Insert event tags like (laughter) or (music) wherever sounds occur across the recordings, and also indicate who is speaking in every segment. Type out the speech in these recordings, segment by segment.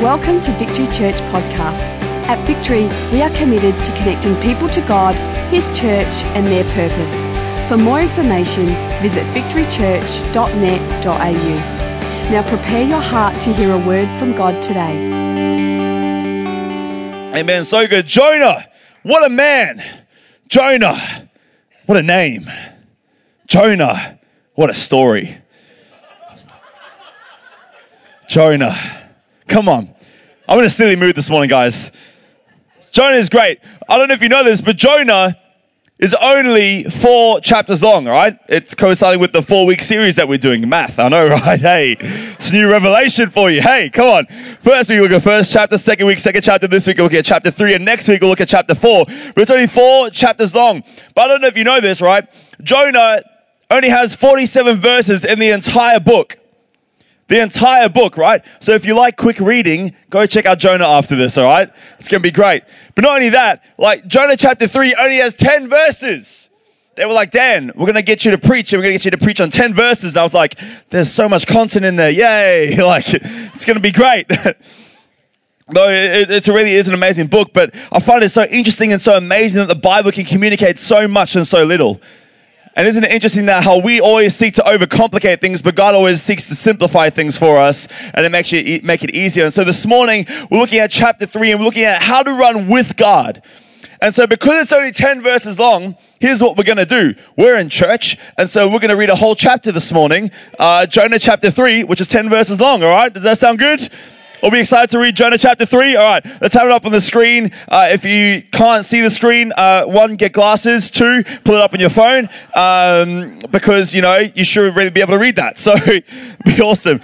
Speaker 1: Welcome to Victory Church Podcast. At Victory, we are committed to connecting people to God, His church, and their purpose. For more information, visit victorychurch.net.au. Now prepare your heart to hear a word from God today.
Speaker 2: Amen. So good. Jonah, what a man. Jonah, what a name. Jonah, what a story. Jonah, come on. I'm in a silly mood this morning, guys. Jonah is great. I don't know if you know this, but Jonah is only four chapters long, all right? It's coinciding with the four week series that we're doing. Math, I know, (laughs) right? Hey, it's new revelation for you. Hey, come on. First week, we'll at first chapter, second week, second chapter. This week, we'll look at chapter three, and next week, we'll look at chapter four. But it's only four chapters long. But I don't know if you know this, right? Jonah only has 47 verses in the entire book. The entire book, right? So if you like quick reading, go check out Jonah after this, all right? It's going to be great. But not only that, like Jonah chapter 3 only has 10 verses. They were like, Dan, we're going to get you to preach and we're going to get you to preach on 10 verses. And I was like, there's so much content in there. Yay. (laughs) Like, it's going to be great. (laughs) No, it, it really is an amazing book, but I find it so interesting and so amazing that the Bible can communicate so much and so little. And isn't it interesting that how we always seek to overcomplicate things, but God always seeks to simplify things for us and it makes it, make it easier. And so this morning, we're looking at chapter three and we're looking at how to run with God. And so because it's only 10 verses long, here's what we're going to do. We're in church, and so we're going to read a whole chapter this morning, uh, Jonah chapter 3, which is 10 verses long, all right? Does that sound good? Are we excited to read Jonah chapter 3? All right, let's have it up on the screen. Uh, if you can't see the screen, uh, one, get glasses. Two, pull it up on your phone um, because, you know, you should really be able to read that. (laughs) So, be awesome.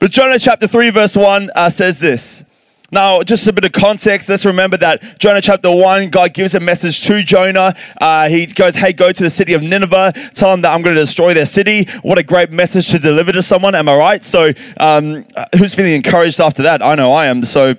Speaker 2: But Jonah chapter 3, verse 1 uh, says this. Now, just a bit of context. Let's remember that Jonah chapter 1, God gives a message to Jonah. Uh, he goes, Hey, go to the city of Nineveh. Tell them that I'm going to destroy their city. What a great message to deliver to someone. Am I right? So, um, who's feeling encouraged after that? I know I am. So,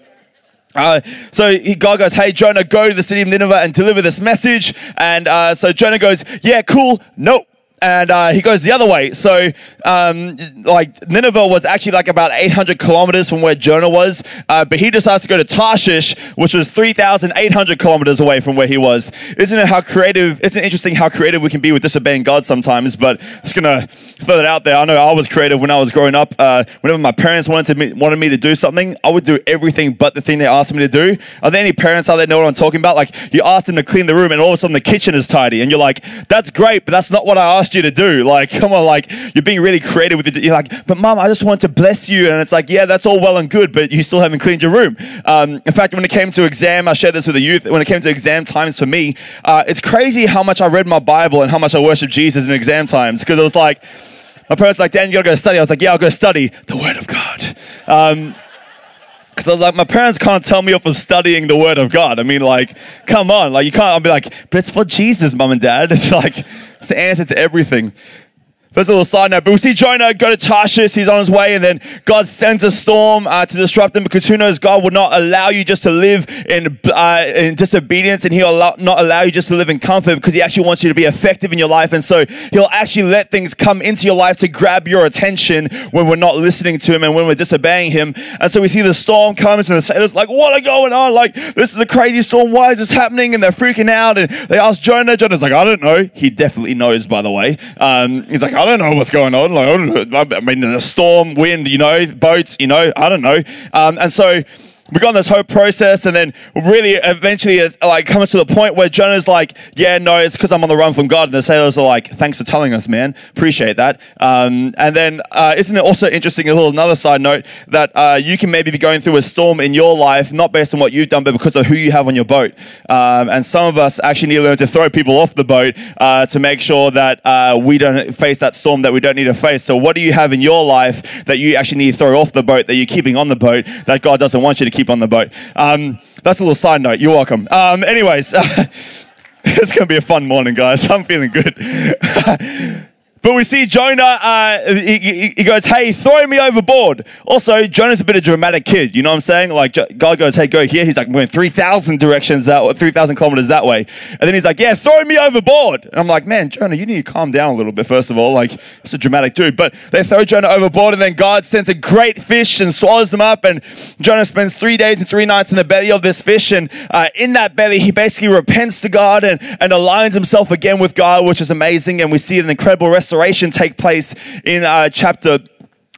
Speaker 2: uh, so he, God goes, Hey, Jonah, go to the city of Nineveh and deliver this message. And uh, so Jonah goes, Yeah, cool. Nope and uh, he goes the other way. So, um, like Nineveh was actually like about 800 kilometers from where Jonah was, uh, but he decides to go to Tarshish, which was 3,800 kilometers away from where he was. Isn't it how creative? Isn't it interesting how creative we can be with disobeying God sometimes? But just gonna throw that out there. I know I was creative when I was growing up. Uh, whenever my parents wanted me, wanted me to do something, I would do everything but the thing they asked me to do. Are there any parents out there know what I'm talking about? Like you ask them to clean the room, and all of a sudden the kitchen is tidy, and you're like, "That's great, but that's not what I asked." Asked you to do. Like, (laughs) come on, like, you're being really creative with it. You're like, but mom, I just want to bless you. And it's like, yeah, that's all well and good, but you still haven't cleaned your room. Um, in fact, when it came to exam, I shared this with the youth. When it came to exam times for me, uh, it's crazy how much I read my Bible and how much I worship Jesus in exam times. Because it was like, my parents like, Dan, you gotta go study. I was like, yeah, I'll go study the Word of God. Um, because like my parents can't tell me off of studying the Word of God. I mean, like, come on, like you can't. I'll be like, but it's for Jesus, mom and dad. (laughs) It's like it's the answer to everything. First, a little side note, but we see Jonah go to Tarshish. He's on his way, and then God sends a storm uh, to disrupt him because who knows, God will not allow you just to live in, uh, in disobedience, and He'll allow, not allow you just to live in comfort because He actually wants you to be effective in your life. And so He'll actually let things come into your life to grab your attention when we're not listening to Him and when we're disobeying Him. And so we see the storm comes, and the sailors like, "What are going on? Like, this is a crazy storm. Why is this happening?" And they're freaking out, and they ask Jonah. Jonah's like, "I don't know." He definitely knows, by the way. Um, he's like, "I don't know what's going on. Like, I. I mean, the storm, wind, you know, boats, you know, I don't know. Um, and so we go on this whole process and then really eventually it's like coming to the point where Jonah's like, yeah, no, it's because I'm on the run from God. And the sailors are like, thanks for telling us, man. Appreciate that. Um, and then uh, isn't it also interesting, a little another side note, that uh, you can maybe be going through a storm in your life, not based on what you've done, but because of who you have on your boat. Um, and some of us actually need to learn to throw people off the boat uh, to make sure that uh, we don't face that storm that we don't need to face. So what do you have in your life that you actually need to throw off the boat, that you're keeping on the boat, that God doesn't want you to keep on the boat. Um, that's a little side note. You're welcome. Um, anyways, (laughs) it's going to be a fun morning, guys. (laughs) I'm feeling good. (laughs) but we see Jonah, uh, he, he, goes, Hey, throw me overboard. Also, Jonah's a bit of a dramatic kid. You know what I'm saying? Like, God goes, Hey, go here. He's like, I'm going 3,000 directions that way, 3,000 kilometers that way. And then he's like, Yeah, throw me overboard. And I'm like, Man, Jonah, you need to calm down a little bit, first of all. Like, it's a dramatic dude. But they throw Jonah overboard, and then God sends a great fish and swallows them up. And Jonah spends three days and three nights in the belly of this fish. And uh, in that belly, he basically repents to God and, and aligns himself again with God, which is amazing. And we see an incredible restoration take place in uh, chapter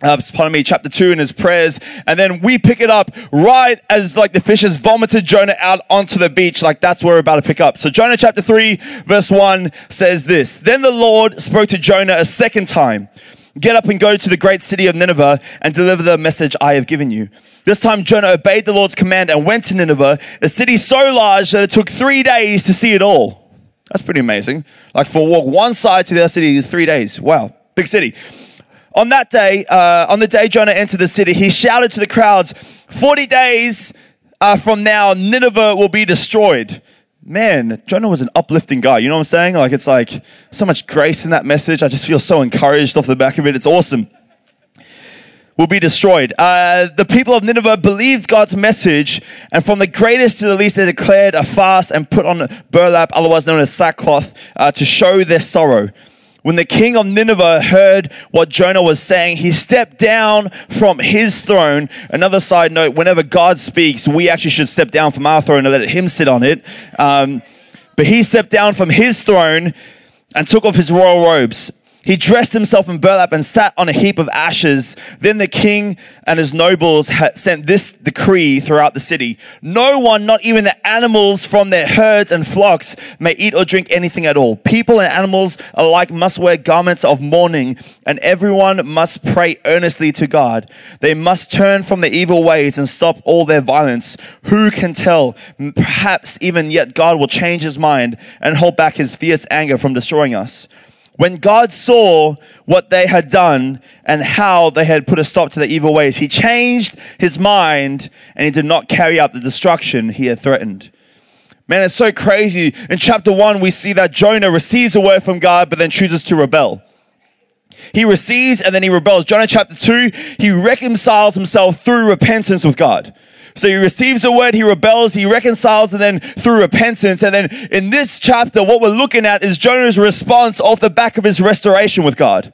Speaker 2: uh, pardon me, chapter 2 in his prayers. And then we pick it up right as like the fish has vomited Jonah out onto the beach. Like that's where we're about to pick up. So Jonah chapter 3 verse 1 says this. Then the Lord spoke to Jonah a second time. Get up and go to the great city of Nineveh and deliver the message I have given you. This time Jonah obeyed the Lord's command and went to Nineveh, a city so large that it took three days to see it all. That's pretty amazing. Like for walk one side to the other city, in three days. Wow, big city. On that day, uh, on the day Jonah entered the city, he shouted to the crowds, 40 days uh, from now, Nineveh will be destroyed. Man, Jonah was an uplifting guy. You know what I'm saying? Like, it's like so much grace in that message. I just feel so encouraged off the back of it. It's awesome will be destroyed. Uh, the people of Nineveh believed God's message, and from the greatest to the least, they declared a fast and put on burlap, otherwise known as sackcloth, uh, to show their sorrow. When the king of Nineveh heard what Jonah was saying, he stepped down from his throne. Another side note whenever God speaks, we actually should step down from our throne and let him sit on it. Um, but he stepped down from his throne and took off his royal robes. He dressed himself in burlap and sat on a heap of ashes. Then the king and his nobles sent this decree throughout the city. No one, not even the animals from their herds and flocks, may eat or drink anything at all. People and animals alike must wear garments of mourning, and everyone must pray earnestly to God. They must turn from their evil ways and stop all their violence. Who can tell? Perhaps even yet God will change his mind and hold back his fierce anger from destroying us. When God saw what they had done and how they had put a stop to their evil ways, he changed his mind and he did not carry out the destruction he had threatened. Man, it's so crazy. In chapter one, we see that Jonah receives a word from God, but then chooses to rebel. He receives and then he rebels. Jonah chapter 2, he reconciles himself through repentance with God. So he receives the word, he rebels, he reconciles, and then through repentance. And then in this chapter, what we're looking at is Jonah's response off the back of his restoration with God.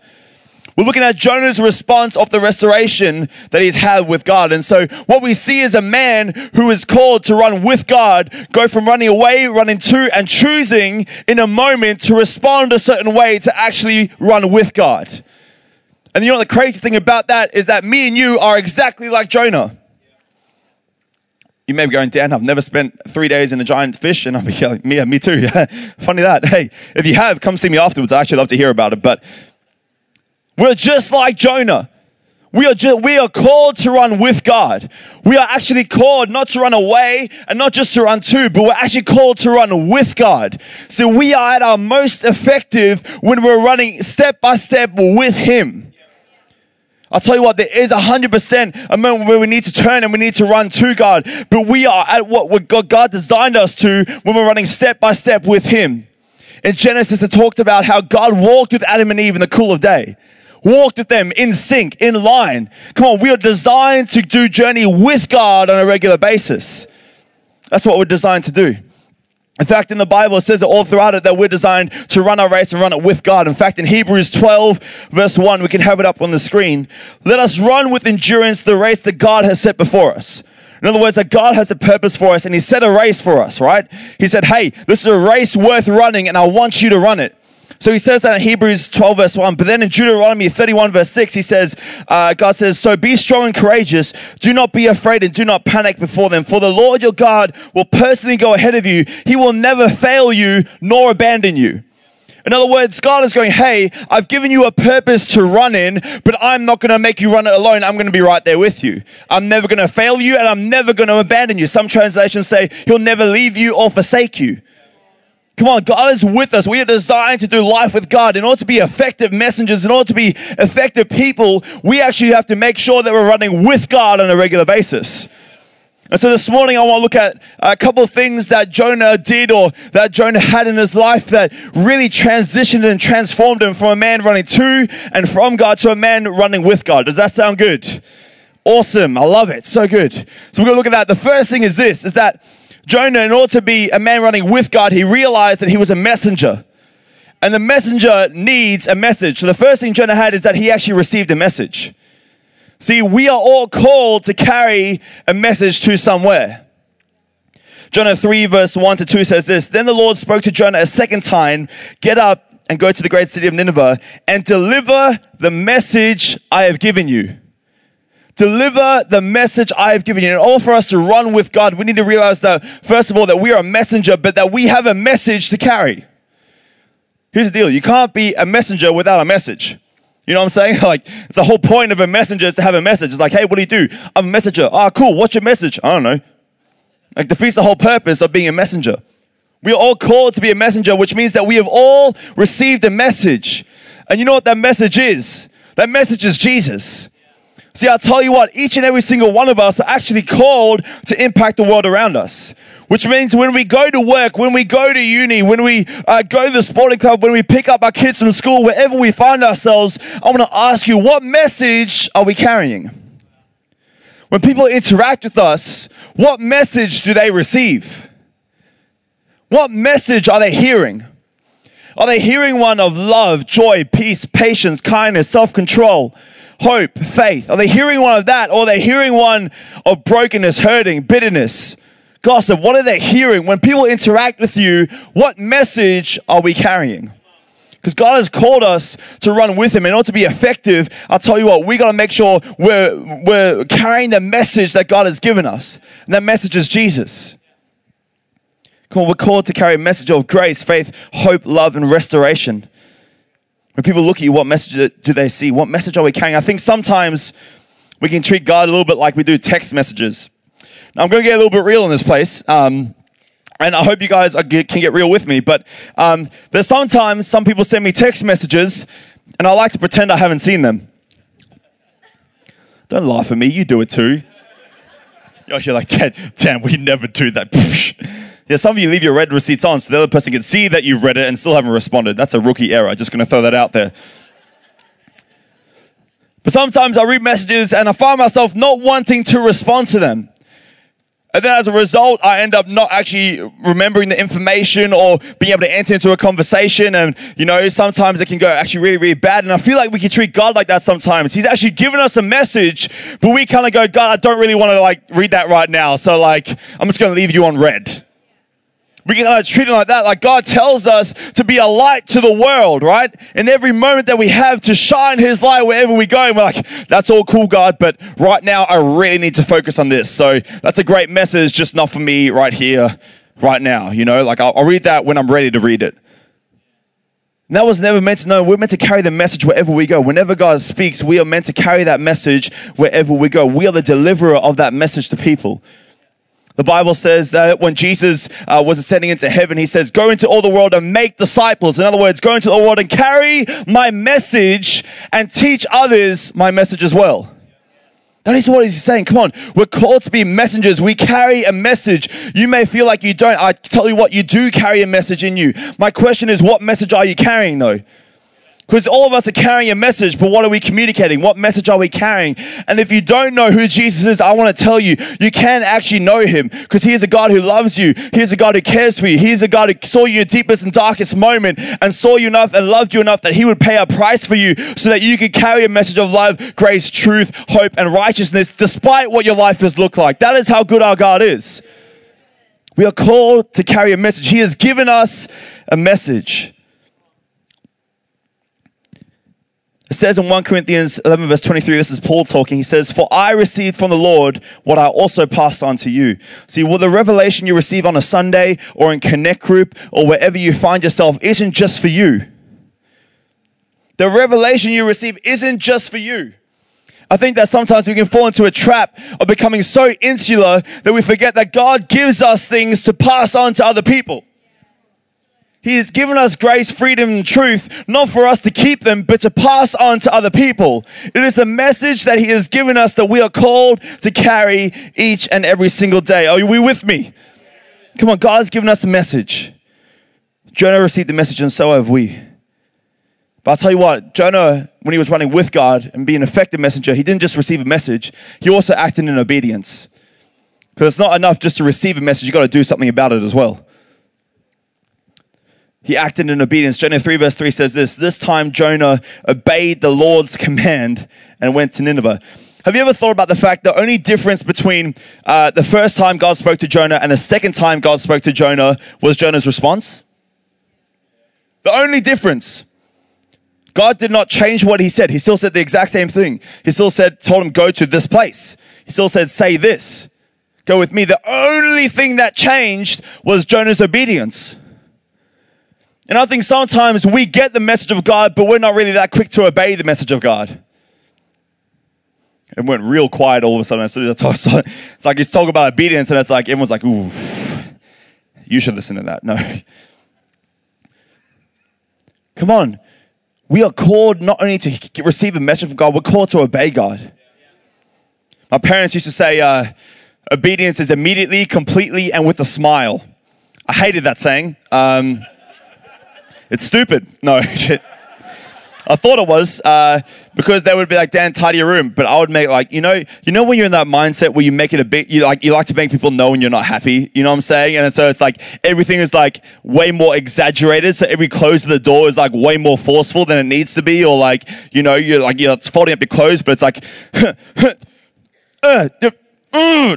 Speaker 2: We're looking at Jonah's response of the restoration that he's had with God. And so what we see is a man who is called to run with God, go from running away, running to, and choosing in a moment to respond a certain way to actually run with God. And you know the crazy thing about that is that me and you are exactly like Jonah. You may be going, Dan, I've never spent three days in a giant fish. And I'll be like, yeah, me too. (laughs) Funny that. Hey, if you have, come see me afterwards. I actually love to hear about it. But we're just like Jonah. We are, we are called to run with God. We are actually called not to run away and not just to run to, but we're actually called to run with God. So we are at our most effective when we're running step by step with Him. I'll tell you what, there is 100% a moment where we need to turn and we need to run to God. But we are at what God designed us to when we're running step by step with Him. In Genesis, it talked about how God walked with Adam and Eve in the cool of day. Walked with them in sync, in line. Come on, we are designed to do journey with God on a regular basis. That's what we're designed to do. In fact, in the Bible, it says it all throughout it that we're designed to run our race and run it with God. In fact, in Hebrews 12, verse 1, we can have it up on the screen. Let us run with endurance the race that God has set before us. In other words, that God has a purpose for us and He set a race for us, right? He said, Hey, this is a race worth running and I want you to run it. So he says that in Hebrews 12, verse 1. But then in Deuteronomy 31, verse 6, he says, uh, God says, So be strong and courageous. Do not be afraid and do not panic before them. For the Lord your God will personally go ahead of you. He will never fail you nor abandon you. In other words, God is going, Hey, I've given you a purpose to run in, but I'm not going to make you run it alone. I'm going to be right there with you. I'm never going to fail you and I'm never going to abandon you. Some translations say, He'll never leave you or forsake you. Come on, God is with us. We are designed to do life with God. In order to be effective messengers, in order to be effective people, we actually have to make sure that we're running with God on a regular basis. And so this morning, I want to look at a couple of things that Jonah did or that Jonah had in his life that really transitioned and transformed him from a man running to and from God to a man running with God. Does that sound good? Awesome. I love it. So good. So we're going to look at that. The first thing is this, is that Jonah, in order to be a man running with God, he realized that he was a messenger. And the messenger needs a message. So the first thing Jonah had is that he actually received a message. See, we are all called to carry a message to somewhere. Jonah 3, verse 1 to 2 says this Then the Lord spoke to Jonah a second time Get up and go to the great city of Nineveh and deliver the message I have given you. Deliver the message I have given you. In order for us to run with God, we need to realize that, first of all, that we are a messenger, but that we have a message to carry. Here's the deal you can't be a messenger without a message. You know what I'm saying? (laughs) Like, it's the whole point of a messenger is to have a message. It's like, hey, what do you do? I'm a messenger. Ah, oh, cool. What's your message? I don't know. Like, defeats the whole purpose of being a messenger. We are all called to be a messenger, which means that we have all received a message. And you know what that message is? That message is Jesus. See, I'll tell you what, each and every single one of us are actually called to impact the world around us. Which means when we go to work, when we go to uni, when we uh, go to the sporting club, when we pick up our kids from school, wherever we find ourselves, I want to ask you, what message are we carrying? When people interact with us, what message do they receive? What message are they hearing? Are they hearing one of love, joy, peace, patience, kindness, self control? Hope, faith? Are they hearing one of that or are they hearing one of brokenness, hurting, bitterness, gossip? What are they hearing? When people interact with you, what message are we carrying? Because God has called us to run with Him. In order to be effective, I'll tell you what, we got to make sure we're, we're carrying the message that God has given us. And that message is Jesus. We're called to carry a message of grace, faith, hope, love, and restoration. When people look at you, what message do they see? What message are we carrying? I think sometimes we can treat God a little bit like we do text messages. Now, I'm going to get a little bit real in this place. Um, and I hope you guys can get real with me. But um, there's sometimes some people send me text messages, and I like to pretend I haven't seen them. Don't laugh at me. You do it too. (laughs) You're like, Dan we never do that. (laughs) Yeah, some of you leave your read receipts on so the other person can see that you've read it and still haven't responded. That's a rookie error. Just going to throw that out there. But sometimes I read messages and I find myself not wanting to respond to them. And then as a result, I end up not actually remembering the information or being able to enter into a conversation. And, you know, sometimes it can go actually really, really bad. And I feel like we can treat God like that sometimes. He's actually given us a message, but we kind of go, God, I don't really want to like read that right now. So like, I'm just going to leave you on read. We uh, treat it like that. Like God tells us to be a light to the world, right? In every moment that we have to shine His light wherever we go. And we're like, that's all cool, God, but right now I really need to focus on this. So that's a great message, just not for me right here, right now. You know, like I'll, I'll read that when I'm ready to read it. And that was never meant to know. We're meant to carry the message wherever we go. Whenever God speaks, we are meant to carry that message wherever we go. We are the deliverer of that message to people. The Bible says that when Jesus uh, was ascending into heaven, he says, Go into all the world and make disciples. In other words, go into the world and carry my message and teach others my message as well. That is what he's saying. Come on. We're called to be messengers. We carry a message. You may feel like you don't. I tell you what, you do carry a message in you. My question is, what message are you carrying though? Because all of us are carrying a message, but what are we communicating? What message are we carrying? And if you don't know who Jesus is, I want to tell you, you can actually know him because he is a God who loves you. He is a God who cares for you. He is a God who saw you in your deepest and darkest moment and saw you enough and loved you enough that he would pay a price for you so that you could carry a message of love, grace, truth, hope, and righteousness despite what your life has looked like. That is how good our God is. We are called to carry a message. He has given us a message. It says in 1 Corinthians 11, verse 23, this is Paul talking. He says, For I received from the Lord what I also passed on to you. See, well, the revelation you receive on a Sunday or in Connect Group or wherever you find yourself isn't just for you. The revelation you receive isn't just for you. I think that sometimes we can fall into a trap of becoming so insular that we forget that God gives us things to pass on to other people. He has given us grace, freedom, and truth, not for us to keep them, but to pass on to other people. It is the message that He has given us that we are called to carry each and every single day. Are we with me? Come on, God has given us a message. Jonah received the message, and so have we. But I'll tell you what, Jonah, when he was running with God and being an effective messenger, he didn't just receive a message, he also acted in obedience. Because it's not enough just to receive a message, you've got to do something about it as well. He acted in obedience. Jonah 3, verse 3 says this This time Jonah obeyed the Lord's command and went to Nineveh. Have you ever thought about the fact the only difference between uh, the first time God spoke to Jonah and the second time God spoke to Jonah was Jonah's response? The only difference. God did not change what he said. He still said the exact same thing. He still said, told him, go to this place. He still said, say this. Go with me. The only thing that changed was Jonah's obedience. And I think sometimes we get the message of God, but we're not really that quick to obey the message of God. It went real quiet all of a sudden. (laughs) It's like he's talking about obedience, and it's like everyone's like, ooh, you should listen to that. No. Come on. We are called not only to receive a message from God, we're called to obey God. My parents used to say, uh, obedience is immediately, completely, and with a smile. I hated that saying. Um, it's stupid. No, (laughs) I thought it was uh, because they would be like, "Dan, tidy your room," but I would make like, you know, you know when you're in that mindset where you make it a bit, you like, you like to make people know when you're not happy. You know what I'm saying? And so it's like everything is like way more exaggerated. So every close of the door is like way more forceful than it needs to be, or like, you know, you're like you're folding up your clothes, but it's like, (laughs) uh,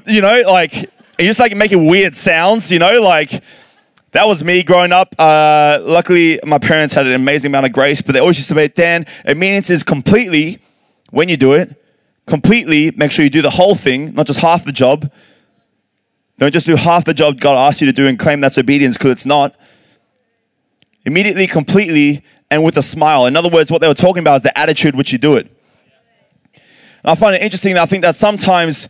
Speaker 2: you know, like you just like making weird sounds. You know, like that was me growing up. Uh, luckily, my parents had an amazing amount of grace, but they always used to say, Dan, obedience is completely, when you do it, completely make sure you do the whole thing, not just half the job. Don't just do half the job God asked you to do and claim that's obedience because it's not. Immediately, completely, and with a smile. In other words, what they were talking about is the attitude which you do it. And I find it interesting that I think that sometimes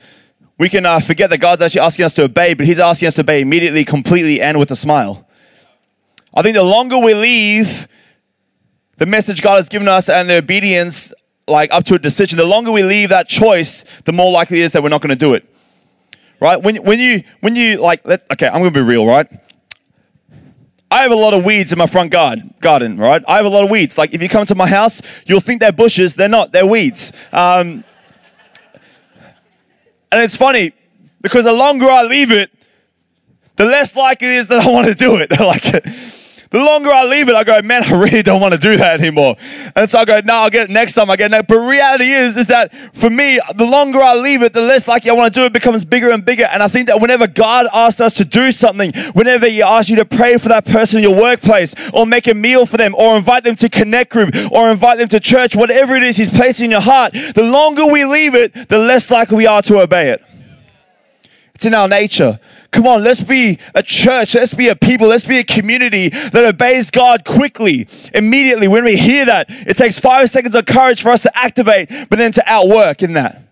Speaker 2: we can uh, forget that God's actually asking us to obey, but He's asking us to obey immediately, completely, and with a smile. I think the longer we leave the message God has given us and the obedience, like up to a decision, the longer we leave that choice, the more likely it is that we're not going to do it. Right? When, when you, when you like, okay, I'm going to be real, right? I have a lot of weeds in my front garden, garden, right? I have a lot of weeds. Like if you come to my house, you'll think they're bushes. They're not. They're weeds. Um, and it's funny because the longer I leave it, the less likely it is that I want to do it. (laughs) like, the longer I leave it, I go, man, I really don't want to do that anymore. And so I go, no, I'll get it next time. I get it. But reality is, is that for me, the longer I leave it, the less likely I want to do it becomes bigger and bigger. And I think that whenever God asks us to do something, whenever He asks you to pray for that person in your workplace, or make a meal for them, or invite them to connect group, or invite them to church, whatever it is He's placing in your heart, the longer we leave it, the less likely we are to obey it. It's in our nature. Come on, let's be a church. Let's be a people. Let's be a community that obeys God quickly, immediately. When we hear that, it takes five seconds of courage for us to activate, but then to outwork in that.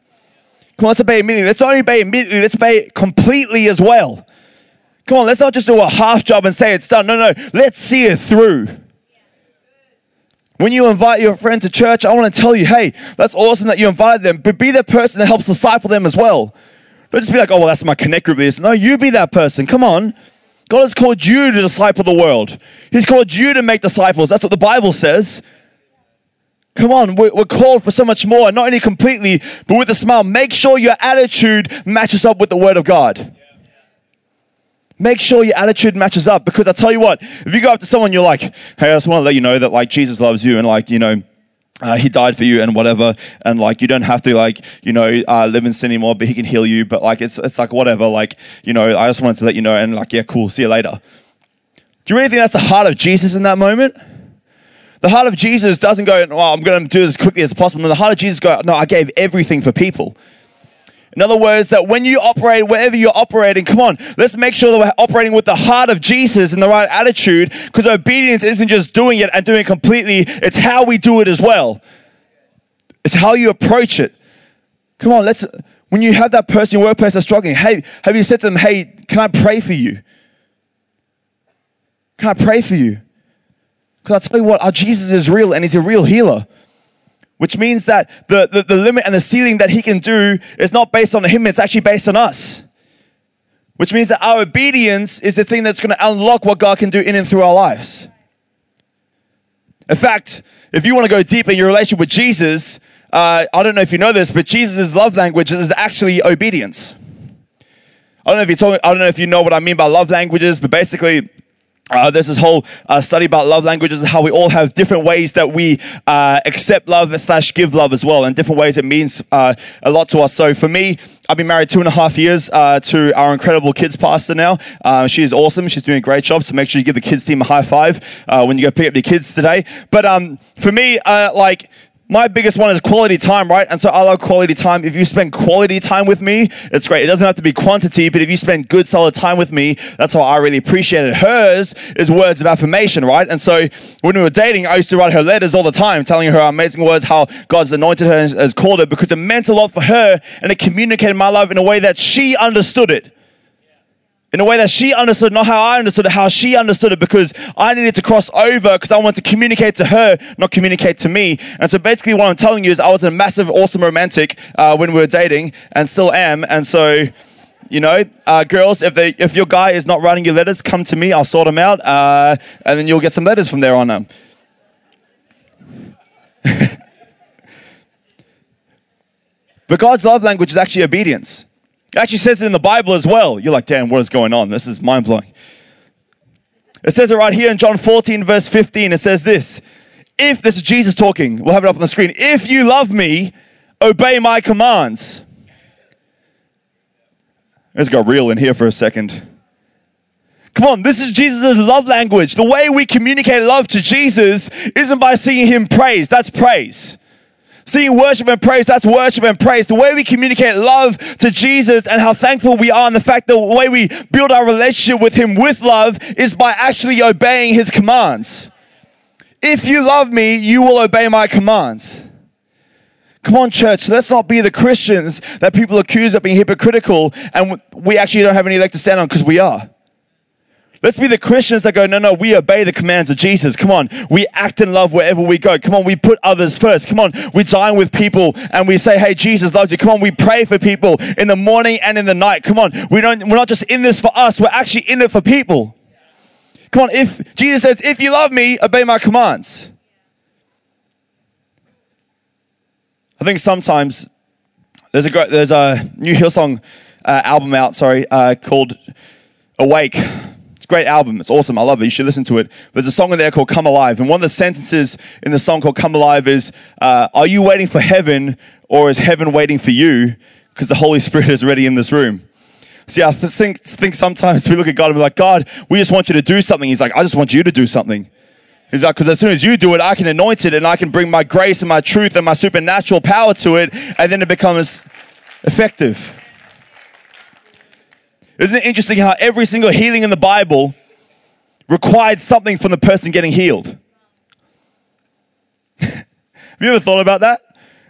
Speaker 2: Come on, let's obey immediately. Let's not only obey immediately, let's obey completely as well. Come on, let's not just do a half job and say it's done. No, no, let's see it through. When you invite your friend to church, I want to tell you, hey, that's awesome that you invited them, but be the person that helps disciple them as well. Don't just be like, oh, well, that's my connect group. No, you be that person. Come on. God has called you to disciple the world. He's called you to make disciples. That's what the Bible says. Come on, we're, we're called for so much more, not only completely, but with a smile. Make sure your attitude matches up with the Word of God. Make sure your attitude matches up because I tell you what, if you go up to someone, you're like, hey, I just want to let you know that like Jesus loves you and like, you know, uh, he died for you and whatever. And like you don't have to like you know uh, live in sin anymore but he can heal you. But like it's it's like whatever like you know i just wanted to let you know. And like yeah cool. See you later. Do you really think that's the heart of jesus in that moment? The heart of jesus doesn't go well i'm going to do this as quickly as possible. And the heart of jesus go no i gave everything for people in other words, that when you operate, wherever you're operating, come on, let's make sure that we're operating with the heart of Jesus and the right attitude because obedience isn't just doing it and doing it completely, it's how we do it as well. It's how you approach it. Come on, let's, when you have that person in your workplace that's struggling, hey, have you said to them, hey, can I pray for you? Can I pray for you? Because I tell you what, our Jesus is real and he's a real healer. Which means that the, the, the limit and the ceiling that he can do is not based on him, it's actually based on us. Which means that our obedience is the thing that's going to unlock what God can do in and through our lives. In fact, if you want to go deep in your relationship with Jesus, uh, I don't know if you know this, but Jesus' love language is actually obedience. I don't know if you told, I don't know if you know what I mean by love languages, but basically, uh, there's this whole uh, study about love languages, how we all have different ways that we uh, accept love slash give love as well, and different ways it means uh, a lot to us. So for me, I've been married two and a half years uh, to our incredible kids pastor now. Uh, she is awesome. She's doing a great job. So make sure you give the kids team a high five when you go pick up your kids today. But um, for me, like my biggest one is quality time, right? And so I love quality time. If you spend quality time with me, it's great. It doesn't have to be quantity, but if you spend good, solid time with me, that's how I really appreciate it. Hers is words of affirmation, right? And so when we were dating, I used to write her letters all the time, telling her amazing words, how God's anointed her and has called her, because it meant a lot for her and it communicated my love in a way that she understood it in a way that she understood, not how I understood it, how she understood it, because I needed to cross over because I wanted to communicate to her, not communicate to me. And so basically, what I'm telling you is I was a massive, awesome romantic uh, when we were dating, and still am. And so, you know, uh, girls, if they, if your guy is not writing you letters, come to me. I'll sort them out, uh, and then you'll get some letters from there on. (laughs) But God's love language is actually obedience. It actually says it in the Bible as well. You're like, Dan, what is going on? This is mind blowing. It says it right here in John 14, verse 15. It says this If, this is Jesus talking, we'll have it up on the screen. If you love me, obey my commands. Let's go real in here for a second. Come on, this is Jesus' love language. The way we communicate love to Jesus isn't by singing him praise. That's praise. Seeing worship and praise, that's worship and praise. The way we communicate love to Jesus and how thankful we are, and the fact that the way we build our relationship with Him with love is by actually obeying His commands. If you love me, you will obey my commands. Come on, church, let's not be the Christians that people accuse of being hypocritical and we actually don't have any leg to stand on because we are. Let's be the Christians that go, no, no, we obey the commands of Jesus. Come on. We act in love wherever we go. Come on. We put others first. Come on. We dine with people and we say, hey, Jesus loves you. Come on. We pray for people in the morning and in the night. Come on. We don't, we're not just in this for us. We're actually in it for people. Come on. If Jesus says, if you love me, obey my commands. I think sometimes there's a great, there's a new Hillsong uh, album out, sorry, uh, called Awake a great album. It's awesome. I love it. You should listen to it. There's a song in there called Come Alive. And one of the sentences in the song called Come Alive is uh, Are you waiting for heaven or is heaven waiting for you? Because the Holy Spirit is already in this room. See, I think, think sometimes we look at God and we're like, God, we just want you to do something. He's like, I just want you to do something. He's like, because as soon as you do it, I can anoint it and I can bring my grace and my truth and my supernatural power to it, and then it becomes effective. Isn't it interesting how every single healing in the Bible required something from the person getting healed? (laughs) Have you ever thought about that?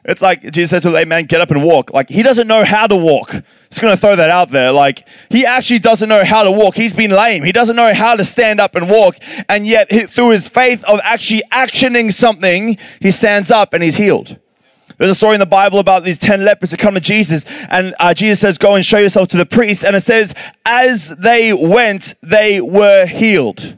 Speaker 2: It's like Jesus said to the man, get up and walk. Like, he doesn't know how to walk. Just gonna throw that out there. Like, he actually doesn't know how to walk. He's been lame. He doesn't know how to stand up and walk. And yet, through his faith of actually actioning something, he stands up and he's healed. There's a story in the Bible about these 10 lepers that come to Jesus, and uh, Jesus says, Go and show yourself to the priest. And it says, As they went, they were healed.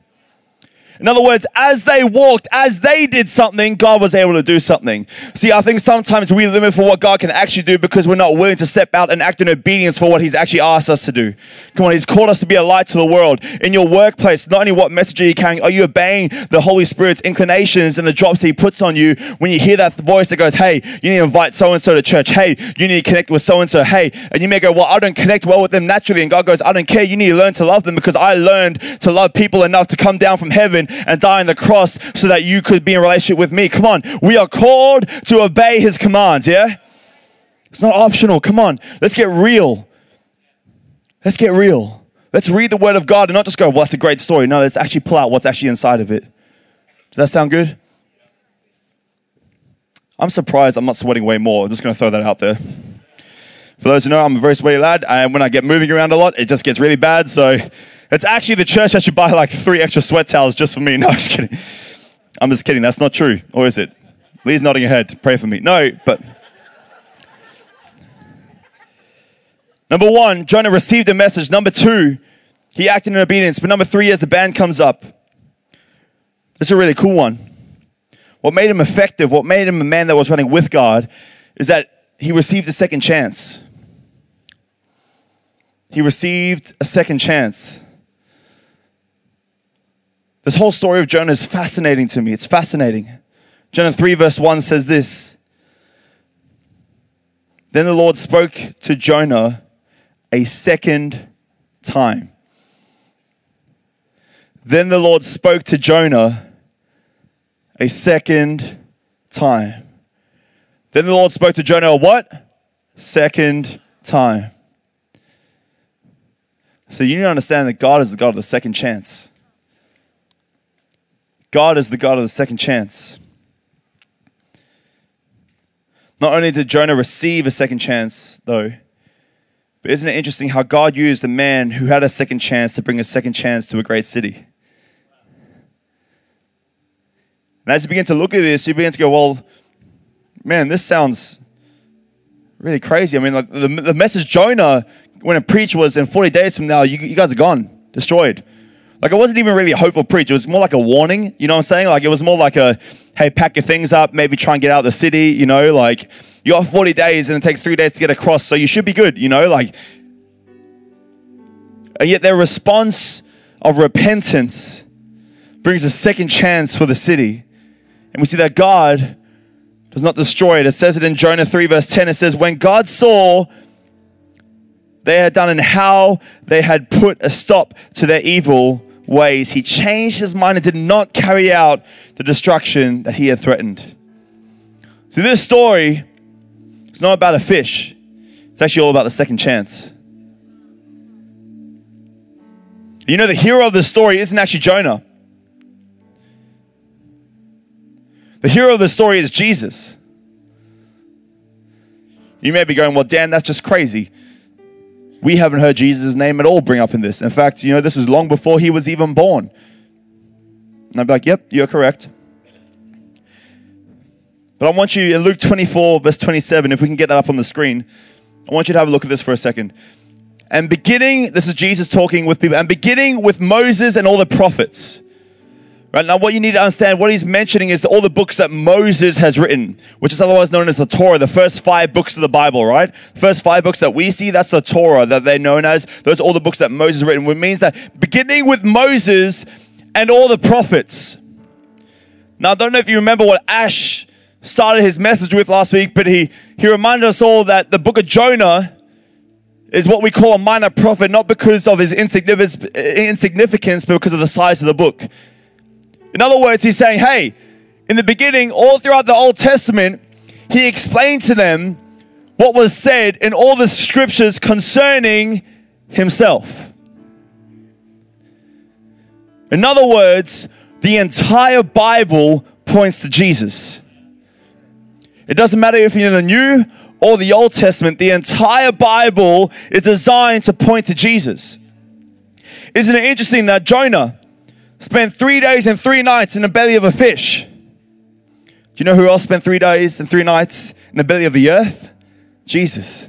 Speaker 2: In other words, as they walked, as they did something, God was able to do something. See, I think sometimes we limit for what God can actually do because we're not willing to step out and act in obedience for what He's actually asked us to do. Come on, He's called us to be a light to the world. In your workplace, not only what message are you carrying, are you obeying the Holy Spirit's inclinations and the drops He puts on you when you hear that voice that goes, hey, you need to invite so and so to church. Hey, you need to connect with so and so. Hey, and you may go, well, I don't connect well with them naturally. And God goes, I don't care. You need to learn to love them because I learned to love people enough to come down from heaven and die on the cross so that you could be in relationship with me. Come on. We are called to obey his commands, yeah? It's not optional. Come on. Let's get real. Let's get real. Let's read the word of God and not just go, well, that's a great story. No, let's actually pull out what's actually inside of it. Does that sound good? I'm surprised I'm not sweating way more. I'm just going to throw that out there. For those who know, I'm a very sweaty lad, and when I get moving around a lot, it just gets really bad. So it's actually the church that should buy like three extra sweat towels just for me. (laughs) No, I'm just kidding. I'm just kidding. That's not true. Or is it? Lee's nodding her head. Pray for me. No, but. Number one, Jonah received a message. Number two, he acted in obedience. But number three, as the band comes up, this is a really cool one. What made him effective, what made him a man that was running with God, is that he received a second chance. He received a second chance. This whole story of Jonah is fascinating to me. It's fascinating. Jonah 3, verse 1 says this Then the Lord spoke to Jonah a second time. Then the Lord spoke to Jonah a second time. Then the Lord spoke to Jonah what? Second time. So you need to understand that God is the God of the second chance. God is the God of the second chance. Not only did Jonah receive a second chance, though, but isn't it interesting how God used a man who had a second chance to bring a second chance to a great city? And as you begin to look at this, you begin to go, well, man, this sounds really crazy. I mean, like the, the message Jonah, when it preached, was in 40 days from now, you, you guys are gone, destroyed. Like it wasn't even really a hopeful preach. It was more like a warning. You know what I'm saying? Like it was more like a, hey, pack your things up, maybe try and get out of the city. You know, like you got 40 days and it takes three days to get across, so you should be good. You know, like, and yet their response of repentance brings a second chance for the city. And we see that God does not destroy it. It says it in Jonah 3, verse 10. It says, When God saw they had done and how they had put a stop to their evil, ways, he changed his mind and did not carry out the destruction that he had threatened. See, this story is not about a fish, it's actually all about the second chance. You know, the hero of the story isn't actually Jonah. The hero of the story is Jesus. You may be going, well, Dan, that's just crazy we haven't heard Jesus' name at all bring up in this. In fact, you know, this is long before he was even born. And I'd be like, yep, you're correct. But I want you in Luke 24, verse 27, if we can get that up on the screen, I want you to have a look at this for a second. And beginning, this is Jesus talking with people, and beginning with Moses and all the prophets. Right now, what you need to understand, what he's mentioning is all the books that Moses has written, which is otherwise known as the Torah, the first five books of the Bible, right? First five books that we see, that's the Torah that they're known as. Those are all the books that Moses written, which means that beginning with Moses and all the prophets. Now, I don't know if you remember what Ash started his message with last week, but he, he reminded us all that the book of Jonah is what we call a minor prophet, not because of his insignificance, but because of the size of the book. In other words, he's saying, hey, in the beginning, all throughout the Old Testament, he explained to them what was said in all the scriptures concerning himself. In other words, the entire Bible points to Jesus. It doesn't matter if you're in the New or the Old Testament, the entire Bible is designed to point to Jesus. Isn't it interesting that Jonah, spent three days and three nights in the belly of a fish. Do you know who else spent three days and three nights in the belly of the earth? Jesus.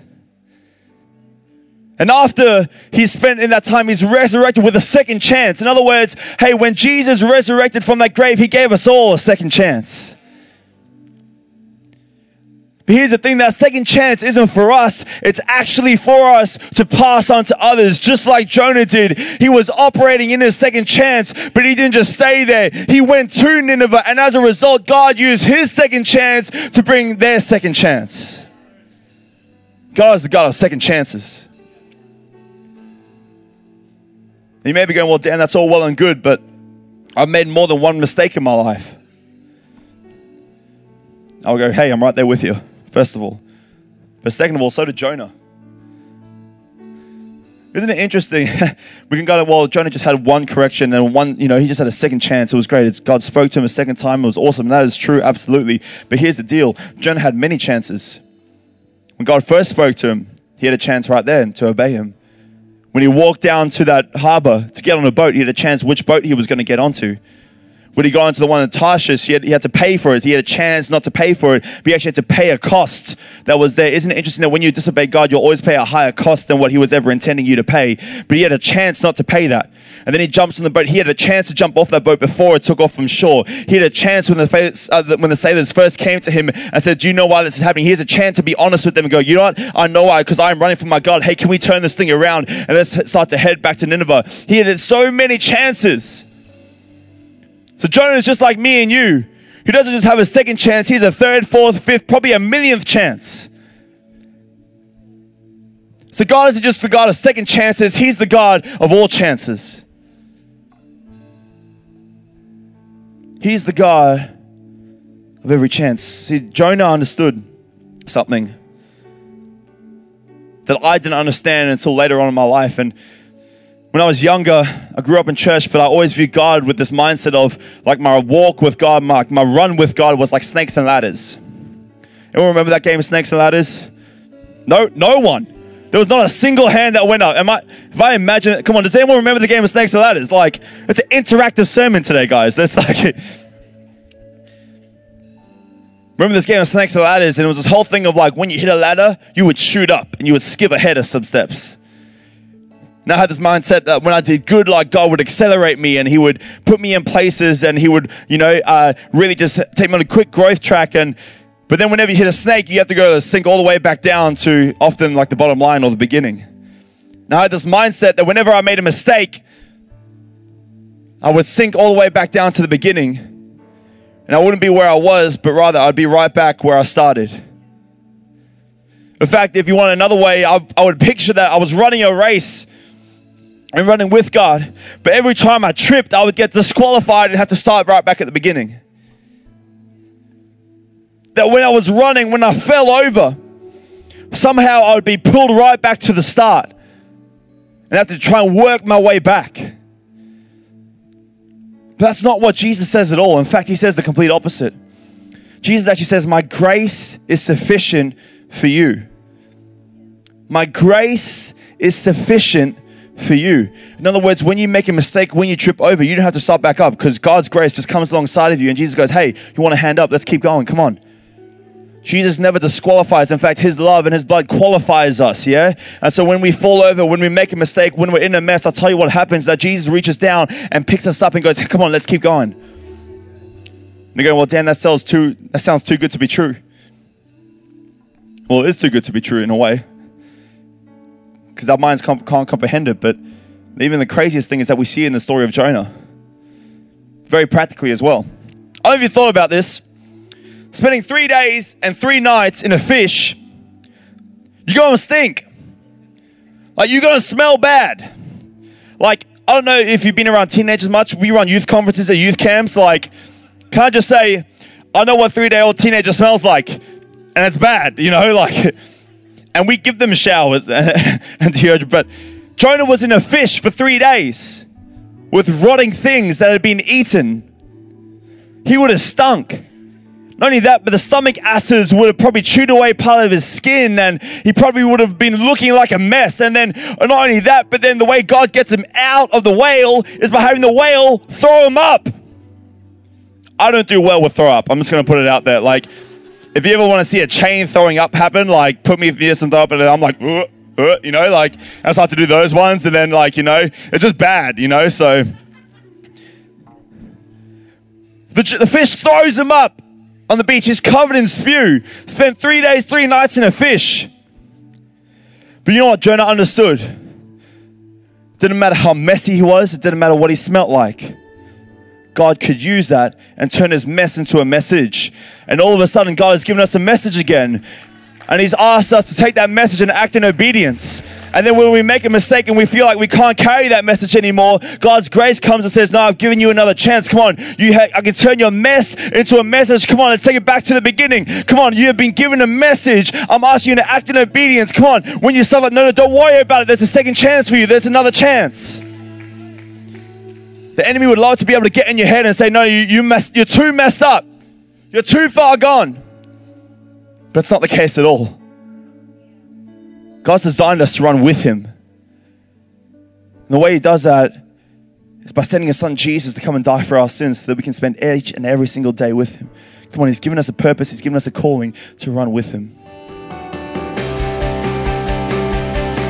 Speaker 2: And after he spent in that time, he's resurrected with a second chance. In other words, hey, when Jesus resurrected from that grave, he gave us all a second chance. But here's the thing that second chance isn't for us, it's actually for us to pass on to others, just like Jonah did. He was operating in his second chance, but he didn't just stay there. He went to Nineveh, and as a result, God used his second chance to bring their second chance. God is the God of second chances. You may be going, well, Dan, that's all well and good, but I've made more than one mistake in my life. I'll go, hey, I'm right there with you first of all. But second of all, so did Jonah. Isn't it interesting? (laughs) we can go, to, well, Jonah just had one correction and one, you know, he just had a second chance. It was great. It's, God spoke to him a second time. It was awesome. And that is true, absolutely. But here's the deal Jonah had many chances. When God first spoke to him, he had a chance right there to obey him. When he walked down to that harbor to get on a boat, he had a chance which boat he was going to get onto. When he got into the one in Tarshish, he had, he had to pay for it. He had a chance not to pay for it, but he actually had to pay a cost that was there. Isn't it interesting that when you disobey God, you'll always pay a higher cost than what he was ever intending you to pay? But he had a chance not to pay that. And then he jumps on the boat. He had a chance to jump off that boat before it took off from shore. He had a chance when the, uh, when the sailors first came to him and said, Do you know why this is happening? He has a chance to be honest with them and go, You know what? I know why, because I'm running from my God. Hey, can we turn this thing around and let's start to head back to Nineveh? He had so many chances. So Jonah is just like me and you. He doesn't just have a second chance, he's a third, fourth, fifth, probably a millionth chance. So God isn't just the God of second chances, He's the God of all chances. He's the God of every chance. See, Jonah understood something that I didn't understand until later on in my life. And when I was younger, I grew up in church, but I always viewed God with this mindset of like my walk with God, my, my run with God was like snakes and ladders. Anyone remember that game of snakes and ladders? No, no one. There was not a single hand that went up. Am I, if I imagine, come on, does anyone remember the game of snakes and ladders? Like, it's an interactive sermon today, guys. That's like, (laughs) remember this game of snakes and ladders, and it was this whole thing of like, when you hit a ladder, you would shoot up and you would skip ahead of some steps. And I had this mindset that when I did good, like God would accelerate me and He would put me in places and He would, you know, uh, really just take me on a quick growth track. And but then whenever you hit a snake, you have to go sink all the way back down to often like the bottom line or the beginning. Now I had this mindset that whenever I made a mistake, I would sink all the way back down to the beginning. And I wouldn't be where I was, but rather I'd be right back where I started. In fact, if you want another way, I, I would picture that I was running a race and running with God. But every time I tripped, I would get disqualified and have to start right back at the beginning. That when I was running, when I fell over, somehow I would be pulled right back to the start and have to try and work my way back. But that's not what Jesus says at all. In fact, he says the complete opposite. Jesus actually says, My grace is sufficient for you. My grace is sufficient for you. In other words, when you make a mistake, when you trip over, you don't have to start back up because God's grace just comes alongside of you and Jesus goes, Hey, you want a hand up? Let's keep going. Come on. Jesus never disqualifies. In fact, his love and his blood qualifies us, yeah? And so when we fall over, when we make a mistake, when we're in a mess, I'll tell you what happens that Jesus reaches down and picks us up and goes, Come on, let's keep going. And you go, Well, Dan, that sounds too that sounds too good to be true. Well, it is too good to be true in a way because our minds can't, can't comprehend it. But even the craziest thing is that we see in the story of Jonah, very practically as well. I don't know if you thought about this. Spending three days and three nights in a fish, you're to stink. Like, you're to smell bad. Like, I don't know if you've been around teenagers much. We run youth conferences at youth camps. Like, can I just say, I know what three day old teenager smells like, and it's bad, you know? (laughs) Like, and we give them showers (laughs) and deodorant. But Jonah was in a fish for three days with rotting things that had been eaten. He would have stunk. Not only that, but the stomach acids would have probably chewed away part of his skin and he probably would have been looking like a mess. And then, not only that, but then the way God gets him out of the whale is by having the whale throw him up. I don't do well with throw up. I'm just going to put it out there. Like, if you ever want to see a chain throwing up happen, like put me near some throw up and I'm like, uh, uh, you know, like I start to do those ones and then like, you know, it's just bad, you know, so. The, the fish throws him up on the beach. He's covered in spew. Spent three days, three nights in a fish. But you know what Jonah understood? Didn't matter how messy he was, it didn't matter what he smelt like. God could use that and turn his mess into a message. And all of a sudden, God has given us a message again. And he's asked us to take that message and act in obedience. And then when we make a mistake and we feel like we can't carry that message anymore, God's grace comes and says, No, I've given you another chance. Come on. You ha- I can turn your mess into a message. Come on, let's take it back to the beginning. Come on, you have been given a message. I'm asking you to act in obedience. Come on. When you like, no, no, don't worry about it. There's a second chance for you. There's another chance. The enemy would love to be able to get in your head and say, No, you, you messed, you're too messed up. You're too far gone. But it's not the case at all. God's designed us to run with Him. And the way He does that is by sending His Son Jesus to come and die for our sins so that we can spend each and every single day with Him. Come on, He's given us a purpose, He's given us a calling to run with Him.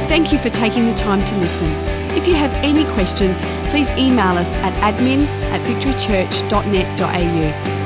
Speaker 1: Thank you for taking the time to listen. If you have any questions, please email us at admin at victorychurch.net.au.